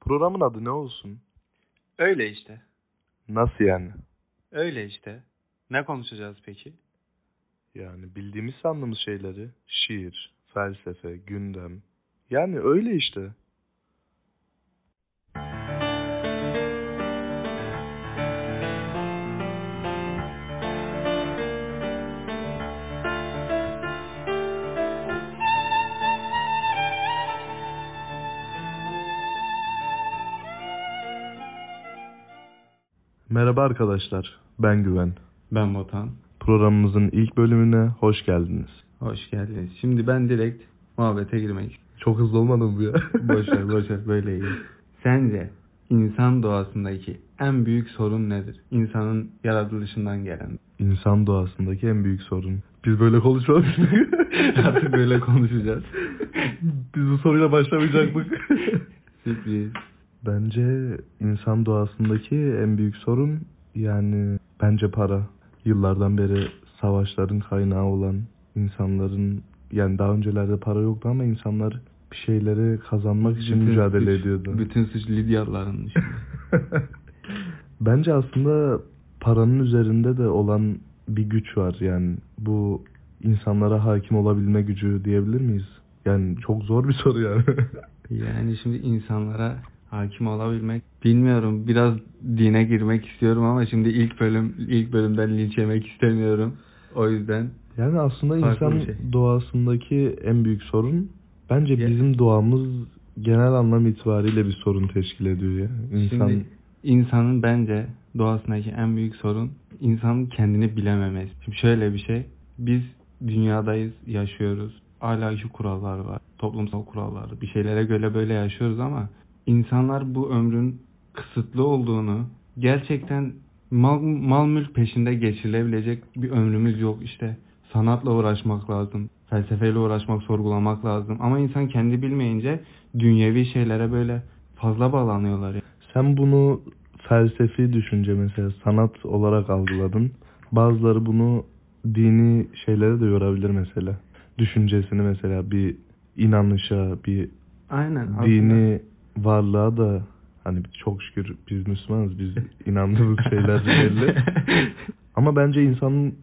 Programın adı ne olsun? Öyle işte. Nasıl yani? Öyle işte. Ne konuşacağız peki? Yani bildiğimiz sandığımız şeyleri. Şiir, felsefe, gündem. Yani öyle işte. Merhaba arkadaşlar. Ben Güven. Ben Botan. Programımızın ilk bölümüne hoş geldiniz. Hoş geldiniz. Şimdi ben direkt muhabbete girmek. Çok hızlı olmadı mı bu ya? boşver boşver böyle iyi. Sence insan doğasındaki en büyük sorun nedir? İnsanın yaratılışından gelen. İnsan doğasındaki en büyük sorun. Biz böyle konuşmadık. Artık böyle konuşacağız. Biz bu soruyla başlamayacaktık. Sürpriz. Bence insan doğasındaki en büyük sorun yani bence para. Yıllardan beri savaşların kaynağı olan insanların yani daha öncelerde para yoktu ama insanlar bir şeyleri kazanmak için Bütün mücadele suç- ediyordu. Bütün suç Lidyalıların işte. Bence aslında paranın üzerinde de olan bir güç var yani bu insanlara hakim olabilme gücü diyebilir miyiz? Yani çok zor bir soru yani. Yani şimdi insanlara hakim olabilmek bilmiyorum biraz dine girmek istiyorum ama şimdi ilk bölüm ilk bölümden linç yemek istemiyorum. O yüzden Yani aslında Farklı insan şey. doğasındaki en büyük sorun bence Ya- bizim doğamız genel anlam itibariyle bir sorun teşkil ediyor ya. İnsan şimdi insanın bence doğasındaki en büyük sorun insanın kendini bilememesi. Şimdi şöyle bir şey biz dünyadayız yaşıyoruz. Ahlaki kurallar var. Toplumsal kurallar. Bir şeylere göre böyle yaşıyoruz ama insanlar bu ömrün kısıtlı olduğunu gerçekten mal, mal mülk peşinde geçirilebilecek bir ömrümüz yok işte. Sanatla uğraşmak lazım. Felsefeyle uğraşmak, sorgulamak lazım. Ama insan kendi bilmeyince dünyevi şeylere böyle fazla bağlanıyorlar. sen bunu felsefi düşünce mesela sanat olarak algıladın. Bazıları bunu dini şeylere de yorabilir mesela. Düşüncesini mesela bir inanışa, bir Aynen. aslında- dini varlığa da hani çok şükür biz Müslümanız biz inandığımız şeyler belli. Ama bence insanın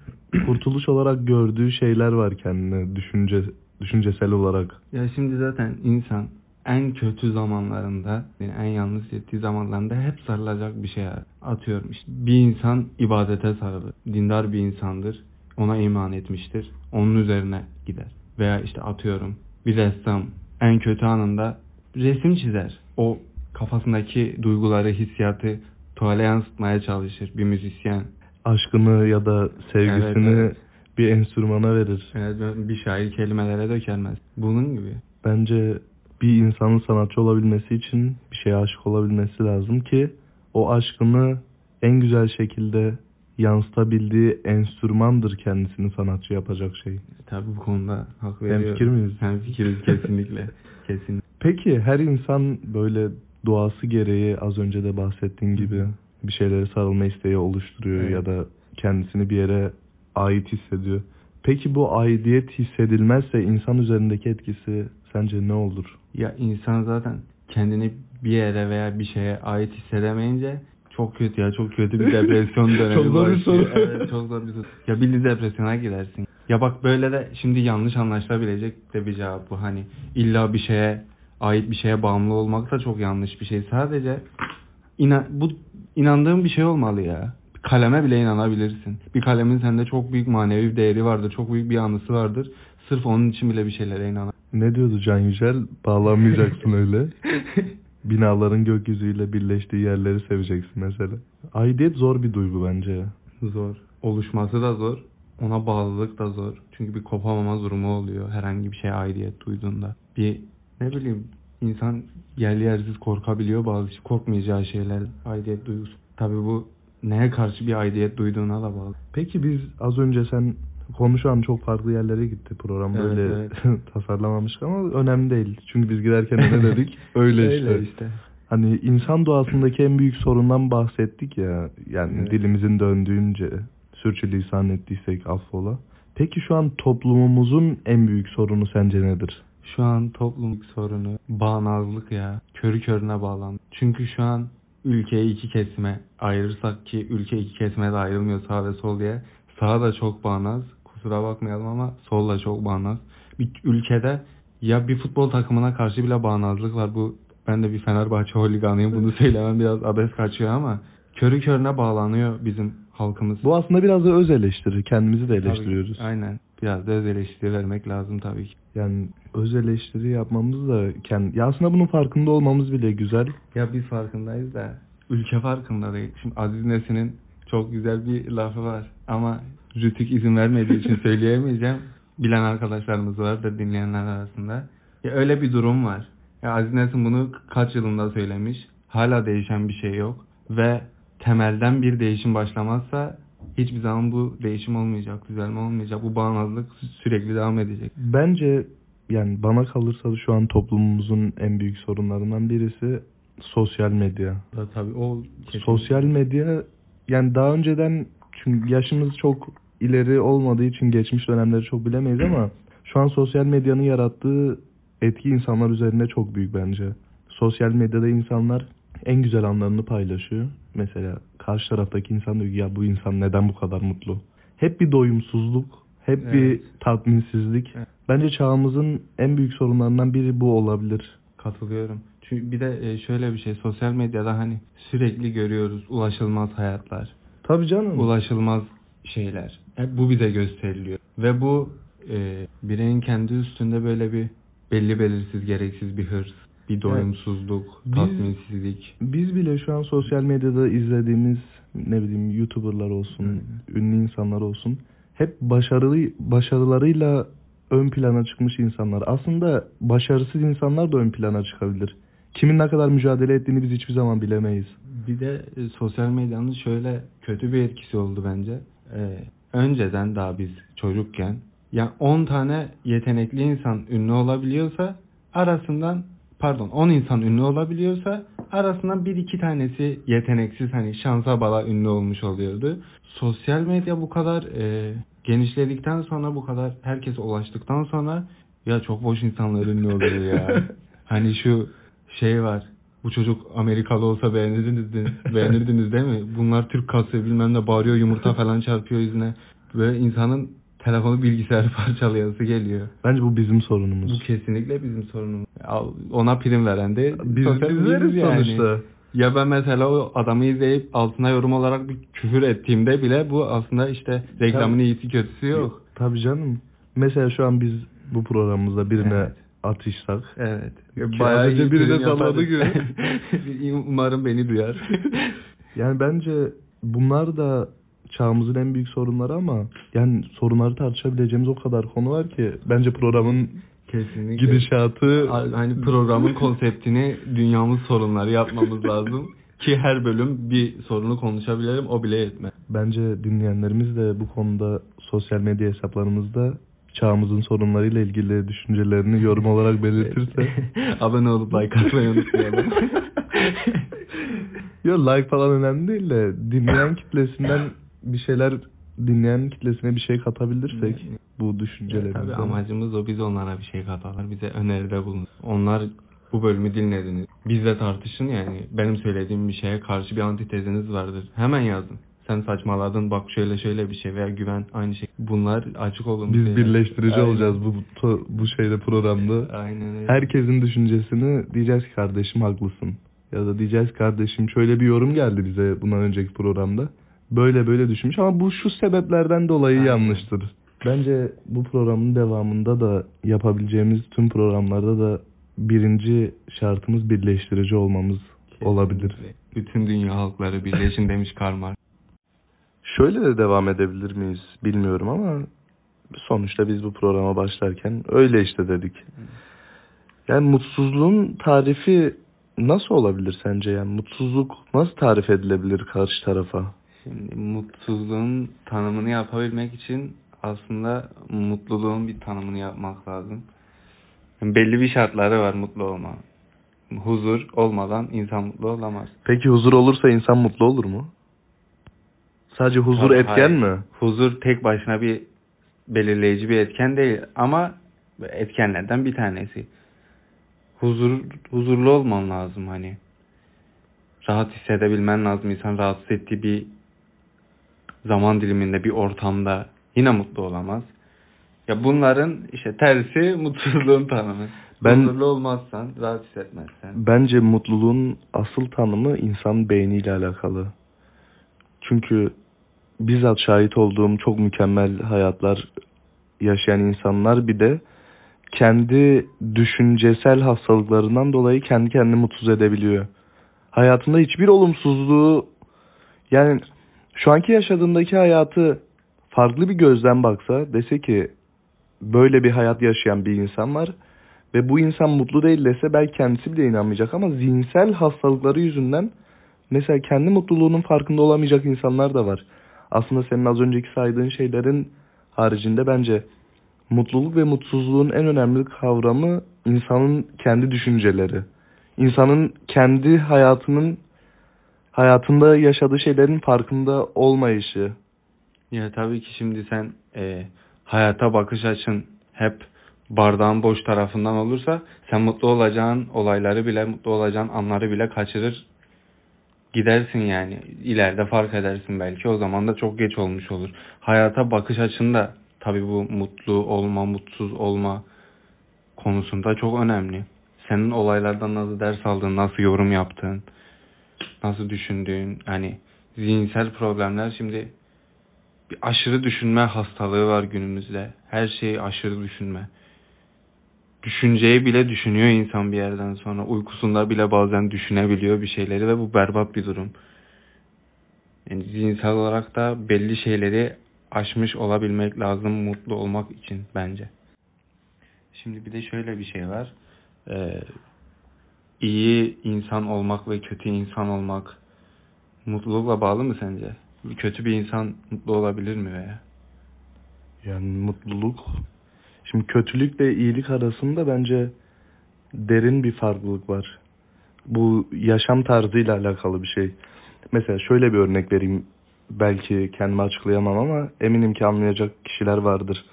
kurtuluş olarak gördüğü şeyler var kendine düşünce düşüncesel olarak. Ya şimdi zaten insan en kötü zamanlarında, yani en yalnız hissettiği zamanlarında hep sarılacak bir şey atıyorum. İşte bir insan ibadete sarılır. Dindar bir insandır. Ona iman etmiştir. Onun üzerine gider. Veya işte atıyorum bir ressam en kötü anında resim çizer. O kafasındaki duyguları, hissiyatı tuvale yansıtmaya çalışır. Bir müzisyen. Aşkını ya da sevgisini Evet, evet. bir enstrümana verir. Yani bir şair kelimelere dökermez. Bunun gibi. Bence bir insanın sanatçı olabilmesi için bir şeye aşık olabilmesi lazım ki o aşkını en güzel şekilde yansıtabildiği enstrümandır kendisini sanatçı yapacak şey. Tabii bu konuda hak Hem veriyorum. fikir miyiz? Hem fikiriz kesinlikle. Kesin. Peki her insan böyle doğası gereği az önce de bahsettiğin gibi bir şeylere sarılma isteği oluşturuyor Evet. ya da kendisini bir yere ait hissediyor. Peki bu aidiyet hissedilmezse insan üzerindeki etkisi sence ne olur? Ya insan zaten kendini bir yere veya bir şeye ait hissedemeyince çok kötü ya çok kötü bir depresyon dönemi Çok zor bir soru. Evet çok zor bir soru. Ya bir depresyona girersin. Ya bak böyle de şimdi yanlış anlaşılabilecek de bir cevap bu. Hani illa bir şeye ait bir şeye bağımlı olmak da çok yanlış bir şey. Sadece inan, bu inandığın bir şey olmalı ya. Kaleme bile inanabilirsin. Bir kalemin sende çok büyük manevi bir değeri vardır. Çok büyük bir anısı vardır. Sırf onun için bile bir şeylere inan. Ne diyordu Can Yücel? Bağlanmayacaksın öyle. Binaların gökyüzüyle birleştiği yerleri seveceksin mesela. Aidiyet zor bir duygu bence ya. Zor. Oluşması da zor. Ona bağlılık da zor. Çünkü bir kopamama durumu oluyor herhangi bir şeye aidiyet duyduğunda. Bir ne bileyim insan yerli yersiz korkabiliyor bazı şey. Korkmayacağı şeyler aidiyet duygusu. Tabii bu neye karşı bir aidiyet duyduğuna da bağlı. Peki biz az önce sen konuşan çok farklı yerlere gitti program Evet, böyle evet. tasarlamamıştık ama önemli değil. Çünkü biz giderken de ne dedik? Öyle, işte. işte. Hani insan doğasındaki en büyük sorundan bahsettik ya. Yani Evet. dilimizin döndüğünce sürçülisan ettiysek affola. Peki şu an toplumumuzun en büyük sorunu sence nedir? Şu an toplum sorunu bağnazlık ya. Körü körüne bağlandı. Çünkü şu an ülkeyi iki kesime ayırırsak ki ülke iki kesime de ayrılmıyor sağ ve sol diye. Sağ da çok bağnaz. Kusura bakmayalım ama sol da çok bağnaz. Bir ülkede ya bir futbol takımına karşı bile bağnazlık var. Bu ben de bir Fenerbahçe holiganıyım. Bunu söylemem biraz abes kaçıyor ama körü körüne bağlanıyor bizim halkımız. Bu aslında biraz da öz eleştiri. Kendimizi de eleştiriyoruz. Tabii, aynen. Biraz da öz eleştiri vermek lazım tabii ki. Yani öz eleştiri yapmamız da kendi... Ya aslında bunun farkında olmamız bile güzel. Ya biz farkındayız da ülke farkında değil. Şimdi Aziz Nesin'in çok güzel bir lafı var ama Rütük izin vermediği için söyleyemeyeceğim. Bilen arkadaşlarımız vardır dinleyenler arasında. Ya öyle bir durum var. Ya Aziz Nesin bunu kaç yılında söylemiş. Hala değişen bir şey yok. Ve temelden bir değişim başlamazsa hiçbir zaman bu değişim olmayacak, düzelme olmayacak. Bu bağnazlık sürekli devam edecek. Bence yani bana kalırsa şu an toplumumuzun en büyük sorunlarından birisi sosyal medya. Da tabii o Sosyal medya yani daha önceden çünkü yaşımız çok ileri olmadığı için geçmiş dönemleri çok bilemeyiz ama şu an sosyal medyanın yarattığı etki insanlar üzerinde çok büyük bence. Sosyal medyada insanlar en güzel anlarını paylaşıyor. Mesela karşı taraftaki insan diyor ki ya bu insan neden bu kadar mutlu? Hep bir doyumsuzluk, hep Evet. bir tatminsizlik. Evet. Bence çağımızın en büyük sorunlarından biri bu olabilir. Katılıyorum. Çünkü bir de e, şöyle bir şey sosyal medyada hani sürekli görüyoruz ulaşılmaz hayatlar, Tabii canım. ulaşılmaz şeyler. Hep bu bize gösteriliyor. Ve bu e, bireyin kendi üstünde böyle bir belli belirsiz gereksiz bir hırs, bir doyumsuzluk, Biz- tatminsizlik. Biz bile şu an sosyal medyada izlediğimiz ne bileyim YouTuber'lar olsun, Aynen. ünlü insanlar olsun hep başarılı başarılarıyla ön plana çıkmış insanlar. Aslında başarısız insanlar da ön plana çıkabilir. Kimin ne kadar mücadele ettiğini biz hiçbir zaman bilemeyiz. Bir de e, sosyal medyanın şöyle kötü bir etkisi oldu bence. E, önceden daha biz çocukken ya 10 tane yetenekli insan ünlü olabiliyorsa arasından pardon 10 insan ünlü olabiliyorsa arasından bir iki tanesi yeteneksiz hani şansa bala ünlü olmuş oluyordu. Sosyal medya bu kadar e, genişledikten sonra bu kadar herkese ulaştıktan sonra ya çok boş insanlar ünlü oluyor ya. hani şu şey var. Bu çocuk Amerikalı olsa beğenirdiniz, beğenirdiniz değil mi? Bunlar Türk kası bilmem ne bağırıyor yumurta falan çarpıyor yüzüne. Böyle insanın telefonu bilgisayarı parçalayası geliyor. Bence bu bizim Bu sorunumuz. kesinlikle bizim sorunumuz. Al- Ona prim veren de Biz, sosyal bizleriz yani. sonuçta. Ya ben mesela o adamı izleyip altına yorum olarak bir küfür ettiğimde bile bu aslında işte reklamın iyisi kötüsü yok. Tabii canım. Mesela şu an biz bu programımızda birine Evet. atışsak Evet. Ki Bayağı az önce iyi biri de prim salladı gibi. Umarım beni duyar. Yani bence bunlar da çağımızın en büyük sorunları ama yani sorunları tartışabileceğimiz o kadar konu var ki bence programın Kesinlikle. gidişatı Hani programın konseptini dünyamız sorunları yapmamız lazım. Ki her bölüm bir sorunu konuşabilirim o bile yetmez. bence dinleyenlerimiz de bu konuda sosyal medya hesaplarımızda çağımızın sorunlarıyla ilgili düşüncelerini yorum olarak belirtirse Abone olup like atmayı unutmayalım. Yok like falan önemli değil de dinleyen kitlesinden bir şeyler dinleyen kitlesine bir şey katabilirsek bu düşüncelerimize. Tabii amacımız o biz onlara bir şey katarlar. Bize öneride bulun. Onlar bu bölümü dinlediniz. Bizle tartışın yani. Benim söylediğim bir şeye karşı bir antiteziniz vardır. Hemen yazın. Sen saçmaladın bak şöyle şöyle bir şey veya güven aynı şey. Bunlar açık olun. Biz bize. birleştirici Aynen. olacağız bu bu, bu şeyde programda. Aynen öyle. Herkesin düşüncesini diyeceğiz ki kardeşim haklısın. Ya da diyeceğiz kardeşim şöyle bir yorum geldi bize bundan önceki programda. Böyle böyle düşünmüş ama bu şu sebeplerden dolayı Aynen. yanlıştır. Bence bu programın devamında da yapabileceğimiz tüm programlarda da birinci şartımız birleştirici olmamız olabilir. Bütün dünya halkları birleşin demiş Karl Marx. Şöyle de devam edebilir miyiz bilmiyorum ama sonuçta biz bu programa başlarken öyle işte dedik. Yani mutsuzluğun tarifi nasıl olabilir sence? Yani mutsuzluk nasıl tarif edilebilir karşı tarafa? Şimdi mutsuzluğun tanımını yapabilmek için aslında mutluluğun bir tanımını yapmak lazım. Yani belli bir şartları var mutlu olma. Huzur olmadan insan mutlu olamaz. Peki huzur olursa insan mutlu olur mu? Sadece huzur Tabii, etken hayır. mi? Huzur tek başına bir belirleyici bir etken değil ama etkenlerden bir tanesi. Huzur huzurlu olman lazım hani. Rahat hissedebilmen lazım. İnsan rahatsız ettiği bir zaman diliminde, bir ortamda yine mutlu olamaz. Ya bunların işte tersi mutsuzluğun tanımı. Ben- Huzurlu olmazsan, rahat hissetmezsen. Bence mutluluğun asıl tanımı insan beyniyle alakalı. Çünkü bizzat şahit olduğum çok mükemmel hayatlar yaşayan insanlar bir de kendi düşüncesel hastalıklarından dolayı kendi kendini mutsuz edebiliyor. Hayatında hiçbir olumsuzluğu yani şu anki yaşadığındaki hayatı farklı bir gözden baksa dese ki böyle bir hayat yaşayan bir insan var ve bu insan mutlu değil dese belki kendisi bile inanmayacak ama zihinsel hastalıkları yüzünden mesela kendi mutluluğunun farkında olamayacak insanlar da var. Aslında senin az önceki saydığın şeylerin haricinde bence mutluluk ve mutsuzluğun en önemli kavramı insanın kendi düşünceleri. İnsanın kendi hayatının hayatında yaşadığı şeylerin farkında olmayışı. Ya tabii ki şimdi sen e, hayata bakış açın hep bardağın boş tarafından olursa sen mutlu olacağın olayları bile mutlu olacağın anları bile kaçırır gidersin yani ileride fark edersin belki o zaman da çok geç olmuş olur. Hayata bakış açında tabii bu mutlu olma mutsuz olma konusunda çok önemli. Senin olaylardan nasıl ders aldığın, nasıl yorum yaptığın, nasıl düşündüğün, hani zihinsel problemler şimdi bir aşırı düşünme hastalığı var günümüzde. Her şeyi aşırı düşünme. Düşünceyi bile düşünüyor insan bir yerden sonra. Uykusunda bile bazen düşünebiliyor bir şeyleri ve bu berbat bir durum. Yani zihinsel olarak da belli şeyleri aşmış olabilmek lazım mutlu olmak için bence. Şimdi bir de şöyle bir şey var. Ee, iyi insan olmak ve kötü insan olmak mutlulukla bağlı mı sence? Kötü bir insan mutlu olabilir mi veya? Yani mutluluk. Şimdi kötülükle iyilik arasında bence derin bir farklılık var. Bu yaşam tarzıyla alakalı bir şey. Mesela şöyle bir örnek vereyim. Belki kendimi açıklayamam ama eminim ki anlayacak kişiler vardır.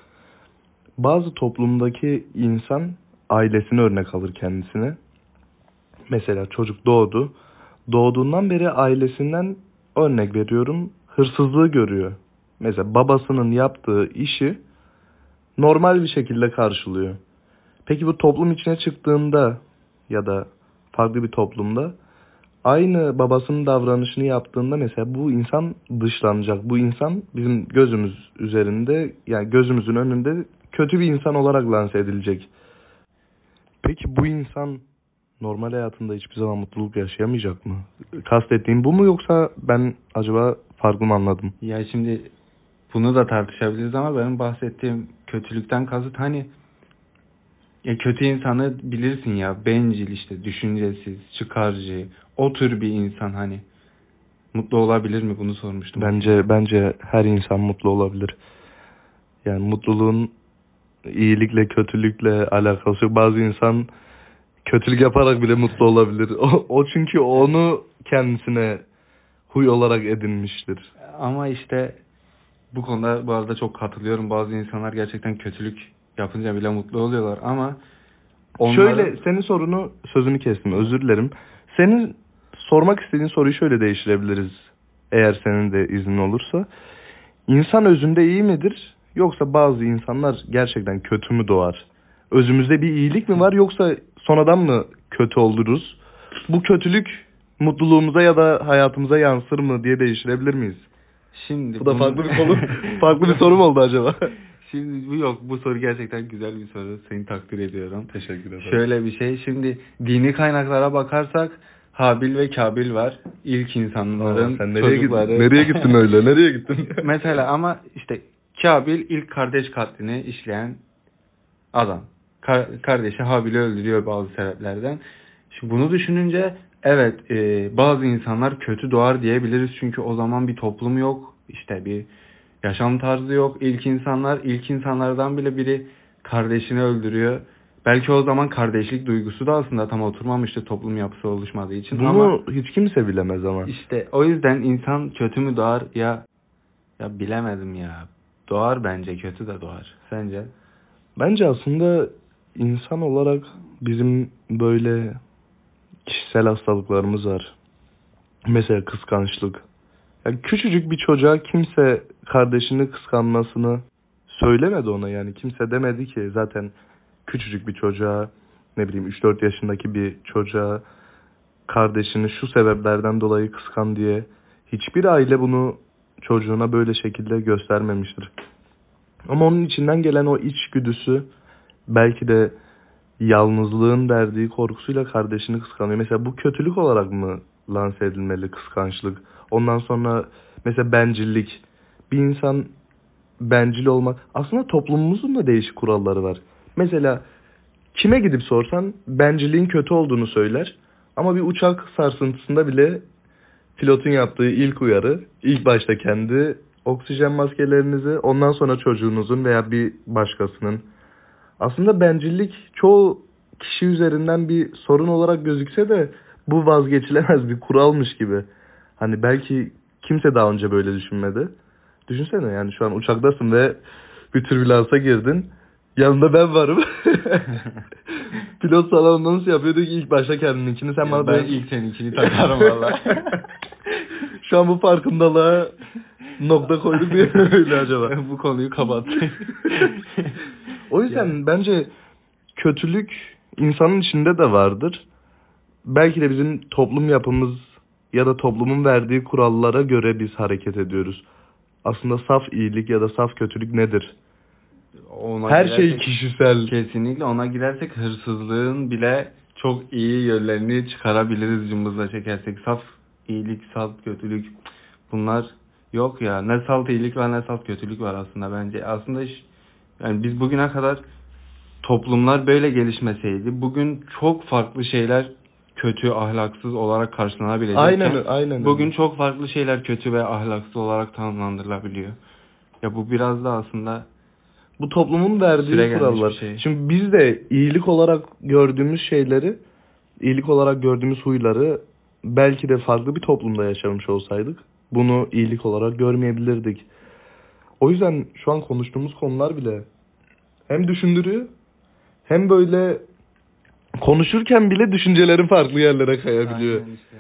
Bazı toplumdaki insan ailesini örnek alır kendisine. Mesela çocuk doğdu. Doğduğundan beri ailesinden örnek veriyorum hırsızlığı görüyor. Mesela babasının yaptığı işi normal bir şekilde karşılıyor. Peki bu toplum içine çıktığında ya da farklı bir toplumda aynı babasının davranışını yaptığında mesela bu insan dışlanacak. Bu insan bizim gözümüz üzerinde yani gözümüzün önünde kötü bir insan olarak lanse edilecek. Peki bu insan normal hayatında hiçbir zaman mutluluk yaşayamayacak mı? Kastettiğim bu mu yoksa ben acaba farklı mı anladım? Ya şimdi bunu da tartışabiliriz ama benim bahsettiğim kötülükten kasıt hani ya kötü insanı bilirsin ya bencil işte düşüncesiz, çıkarcı, o tür bir insan hani mutlu olabilir mi bunu sormuştum. Bence bence her insan mutlu olabilir. Yani mutluluğun iyilikle kötülükle alakası yok. Bazı insan kötülük yaparak bile mutlu olabilir. O, o çünkü onu kendisine huy olarak edinmiştir. Ama işte bu konuda bu arada çok katılıyorum. Bazı insanlar gerçekten kötülük yapınca bile mutlu oluyorlar ama onların... Şöyle senin sorunu sözünü kestim özür dilerim. Senin sormak istediğin soruyu şöyle değiştirebiliriz. Eğer senin de iznin olursa. İnsan özünde iyi midir? Yoksa bazı insanlar gerçekten kötü mü doğar? Özümüzde bir iyilik mi var yoksa sonradan mı kötü oluruz? Bu kötülük mutluluğumuza ya da hayatımıza yansır mı diye değiştirebilir miyiz? Şimdi Bu da bunu- farklı bir soru. farklı bir soru mu oldu acaba? Şimdi bu yok bu soru gerçekten güzel bir soru. Seni takdir ediyorum. Teşekkür ederim. Şöyle bir şey. Şimdi dini kaynaklara bakarsak Habil ve Kabil var. İlk insanların Aa, sen nereye gittin? çocukları. Nereye gittin öyle? Nereye gittin? Mesela ama işte Kabil ilk kardeş katlini işleyen adam. Kar- kardeşi Habil'i öldürüyor bazı sebeplerden. Şimdi bunu düşününce evet e, bazı insanlar kötü doğar diyebiliriz. Çünkü o zaman bir toplum yok. işte bir yaşam tarzı yok. İlk insanlar ilk insanlardan bile biri kardeşini öldürüyor. Belki o zaman kardeşlik duygusu da aslında tam oturmamıştı toplum yapısı oluşmadığı için Bunu ama hiç kimse bilemez ama. işte o yüzden insan kötü mü doğar ya ya bilemedim ya. Doğar bence kötü de doğar. Sence? Bence aslında insan olarak bizim böyle kişisel hastalıklarımız var. Mesela kıskançlık. Yani küçücük bir çocuğa kimse kardeşini kıskanmasını söylemedi ona yani. Kimse demedi ki zaten küçücük bir çocuğa ne bileyim 3-4 yaşındaki bir çocuğa kardeşini şu sebeplerden dolayı kıskan diye hiçbir aile bunu çocuğuna böyle şekilde göstermemiştir. Ama onun içinden gelen o içgüdüsü belki de yalnızlığın verdiği korkusuyla kardeşini kıskanıyor. Mesela bu kötülük olarak mı lanse edilmeli kıskançlık? Ondan sonra mesela bencillik. Bir insan bencil olmak. Aslında toplumumuzun da değişik kuralları var. Mesela kime gidip sorsan bencilliğin kötü olduğunu söyler. Ama bir uçak sarsıntısında bile pilotun yaptığı ilk uyarı ilk başta kendi oksijen maskelerinizi ondan sonra çocuğunuzun veya bir başkasının aslında bencillik çoğu kişi üzerinden bir sorun olarak gözükse de bu vazgeçilemez bir kuralmış gibi. Hani belki kimse daha önce böyle düşünmedi. Düşünsene yani şu an uçaktasın ve bir türbülansa girdin. Yanında ben varım. Pilot salonunda nasıl yapıyordu ki ilk başta kendininkini sen bana ben böyle- ilk seninkini takarım valla. Şu an bu farkındalığa nokta koyduk diye öyle acaba. Bu konuyu kapat. O yüzden bence kötülük insanın içinde de vardır. Belki de bizim toplum yapımız ya da toplumun verdiği kurallara göre biz hareket ediyoruz. Aslında saf iyilik ya da saf kötülük nedir? Ona Her şey kişisel. Kesinlikle ona girersek hırsızlığın bile çok iyi yönlerini çıkarabiliriz cımbızla çekersek. Saf iyilik, salt kötülük bunlar yok ya. Ne salt iyilik var ne salt kötülük var aslında bence. Aslında yani biz bugüne kadar toplumlar böyle gelişmeseydi bugün çok farklı şeyler kötü, ahlaksız olarak karşılanabilecek. Aynen aynen. Bugün çok farklı şeyler kötü ve ahlaksız olarak tanımlandırılabiliyor. Ya bu biraz da aslında bu toplumun verdiği kurallar. şey. Şimdi biz de iyilik olarak gördüğümüz şeyleri, iyilik olarak gördüğümüz huyları belki de farklı bir toplumda yaşamış olsaydık bunu iyilik olarak görmeyebilirdik. O yüzden şu an konuştuğumuz konular bile hem düşündürüyor hem böyle konuşurken bile düşüncelerin farklı yerlere kayabiliyor. Aynen işte.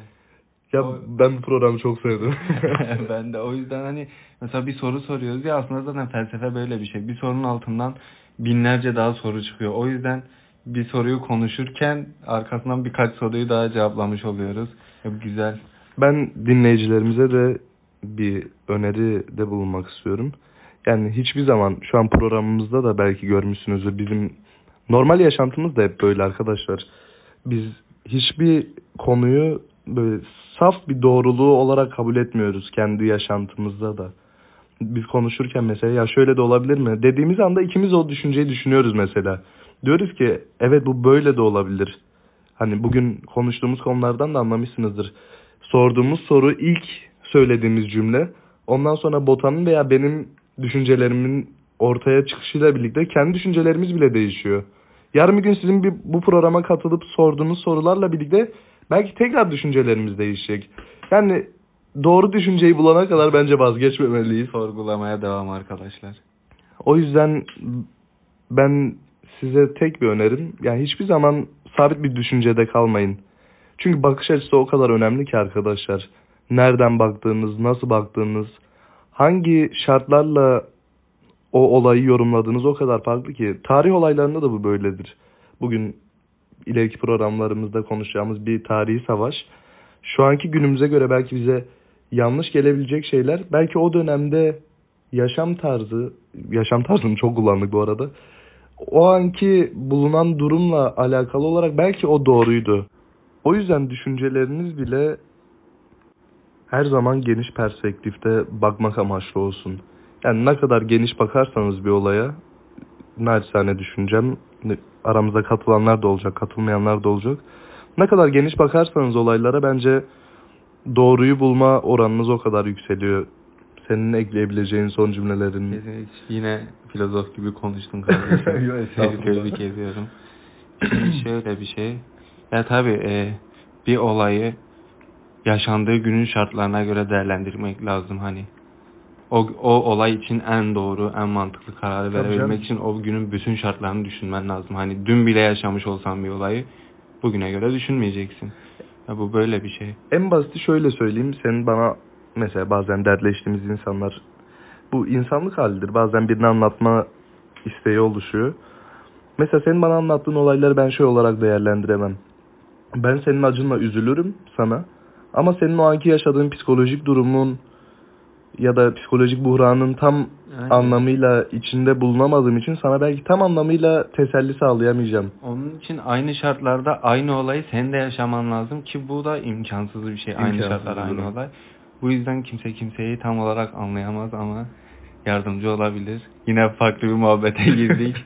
Ya O- ben bu programı çok sevdim. ben de o yüzden hani mesela bir soru soruyoruz ya aslında zaten felsefe böyle bir şey. Bir sorunun altından binlerce daha soru çıkıyor. O yüzden bir soruyu konuşurken arkasından birkaç soruyu daha cevaplamış oluyoruz. Bu güzel. Ben dinleyicilerimize de bir öneri de bulunmak istiyorum. Yani hiçbir zaman şu an programımızda da belki görmüşsünüzdür bizim normal yaşantımız da hep böyle arkadaşlar. Biz hiçbir konuyu böyle saf bir doğruluğu olarak kabul etmiyoruz kendi yaşantımızda da. Biz konuşurken mesela ya şöyle de olabilir mi dediğimiz anda ikimiz o düşünceyi düşünüyoruz mesela. Diyoruz ki evet bu böyle de olabilir. Hani bugün konuştuğumuz konulardan da anlamışsınızdır. Sorduğumuz soru ilk söylediğimiz cümle. Ondan sonra Botan'ın veya benim düşüncelerimin ortaya çıkışıyla birlikte kendi düşüncelerimiz bile değişiyor. Yarın bir gün sizin bir, bu programa katılıp sorduğunuz sorularla birlikte belki tekrar düşüncelerimiz değişecek. Yani doğru düşünceyi bulana kadar bence vazgeçmemeliyiz. Sorgulamaya devam arkadaşlar. O yüzden ben size tek bir önerim. Yani hiçbir zaman sabit bir düşüncede kalmayın. Çünkü bakış açısı o kadar önemli ki arkadaşlar. Nereden baktığınız, nasıl baktığınız, hangi şartlarla o olayı yorumladığınız o kadar farklı ki. Tarih olaylarında da bu böyledir. Bugün ileriki programlarımızda konuşacağımız bir tarihi savaş. Şu anki günümüze göre belki bize yanlış gelebilecek şeyler belki o dönemde yaşam tarzı, yaşam tarzını çok kullandık bu arada. O anki bulunan durumla alakalı olarak belki o doğruydu. O yüzden düşünceleriniz bile her zaman geniş perspektifte bakmak amaçlı olsun. Yani ne kadar geniş bakarsanız bir olaya, naçizane düşüncem, aramızda katılanlar da olacak, katılmayanlar da olacak. Ne kadar geniş bakarsanız olaylara bence doğruyu bulma oranınız o kadar yükseliyor. Senin ekleyebileceğin son cümlelerin. Kesinlikle yine filozof gibi konuştun kardeşim. Yok, tebrik ediyorum. Şöyle bir şey. Ya tabii e, bir olayı yaşandığı günün şartlarına göre değerlendirmek lazım hani. o, o olay için en doğru, en mantıklı kararı Tabii verebilmek canım. için o günün bütün şartlarını düşünmen lazım. Hani dün bile yaşamış olsan bir olayı bugüne göre düşünmeyeceksin. Ya bu böyle bir şey. En basiti şöyle söyleyeyim. Senin bana mesela bazen dertleştiğimiz insanlar bu insanlık halidir. Bazen birini anlatma isteği oluşuyor. Mesela senin bana anlattığın olayları ben şey olarak değerlendiremem. Ben senin acınla üzülürüm sana. Ama senin o anki yaşadığın psikolojik durumun ya da psikolojik buhranın tam Aynen. anlamıyla içinde bulunamadığım için sana belki tam anlamıyla teselli sağlayamayacağım. Onun için aynı şartlarda aynı olayı sen de yaşaman lazım ki bu da imkansız bir şey. Aynı İmkansız şartlar bir aynı durum. olay. Bu yüzden kimse kimseyi tam olarak anlayamaz ama yardımcı olabilir. Yine farklı bir muhabbete girdik.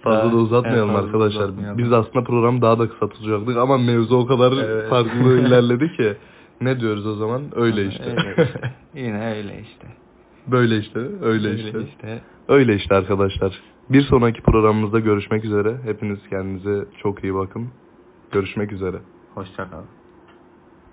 Fazla da Daha- uzatmayalım Evet, arkadaşlar. uzatmayalım. Biz aslında programı daha da kısa tutacaktık ama mevzu o kadar Evet. farklı ilerledi ki. Ne diyoruz o zaman? Öyle işte. Öyle işte. Yine öyle işte. Böyle işte. Öyle Öyle işte. işte. Öyle işte arkadaşlar. Bir sonraki programımızda görüşmek üzere. Hepiniz kendinize çok iyi bakın. Görüşmek üzere. Hoşça kal.